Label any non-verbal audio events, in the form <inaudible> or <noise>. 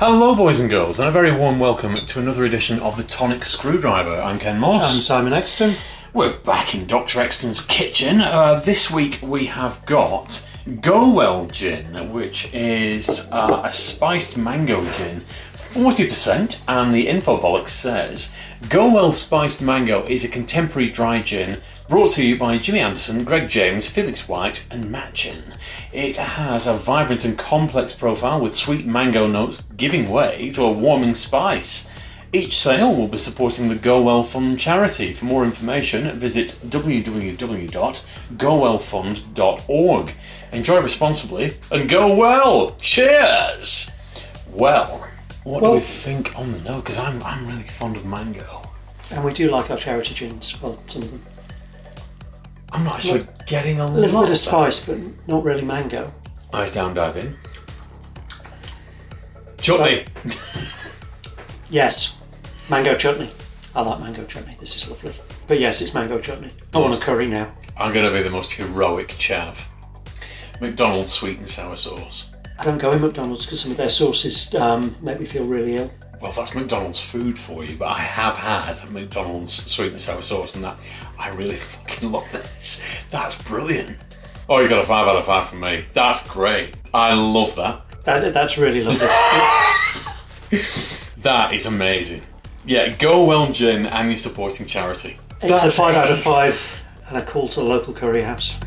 Hello, boys and girls, and a very warm welcome to another edition of the Tonic Screwdriver. I'm Ken Moss. I'm Simon Exton. We're back in Dr. Exton's kitchen. Uh, this week we have got Go Well Gin, which is uh, a spiced mango gin, 40%, and the infobolic says Go Well Spiced Mango is a contemporary dry gin brought to you by Jimmy Anderson, Greg James, Felix White, and Matchin. It has a vibrant and complex profile with sweet mango notes giving way to a warming spice. Each sale will be supporting the Go Well Fund charity. For more information, visit www.gowellfund.org. Enjoy responsibly and go well. Cheers. Well, what do we think on the note? Because I'm I'm really fond of mango. And we do like our charity gins. Well, some of them. I'm not actually getting a, A little bit of spice, but not really mango. Eyes down, dive in. Chutney. Yes, mango chutney. I like mango chutney. This is lovely. But yes, it's mango chutney. I want a curry now. I'm going to be the most heroic chav. McDonald's sweet and sour sauce. I don't go in McDonald's because some of their sauces um, make me feel really ill. Well, that's McDonald's food for you, but I have had McDonald's sweet and sour sauce, and that I really fucking love this. That's brilliant. Oh, you got a five out of five from me. That's great. I love that. That, that's really lovely. <laughs> That is amazing. Yeah, go well, gin, and you're supporting charity. it's a That's five out of five and a call to the local curry house.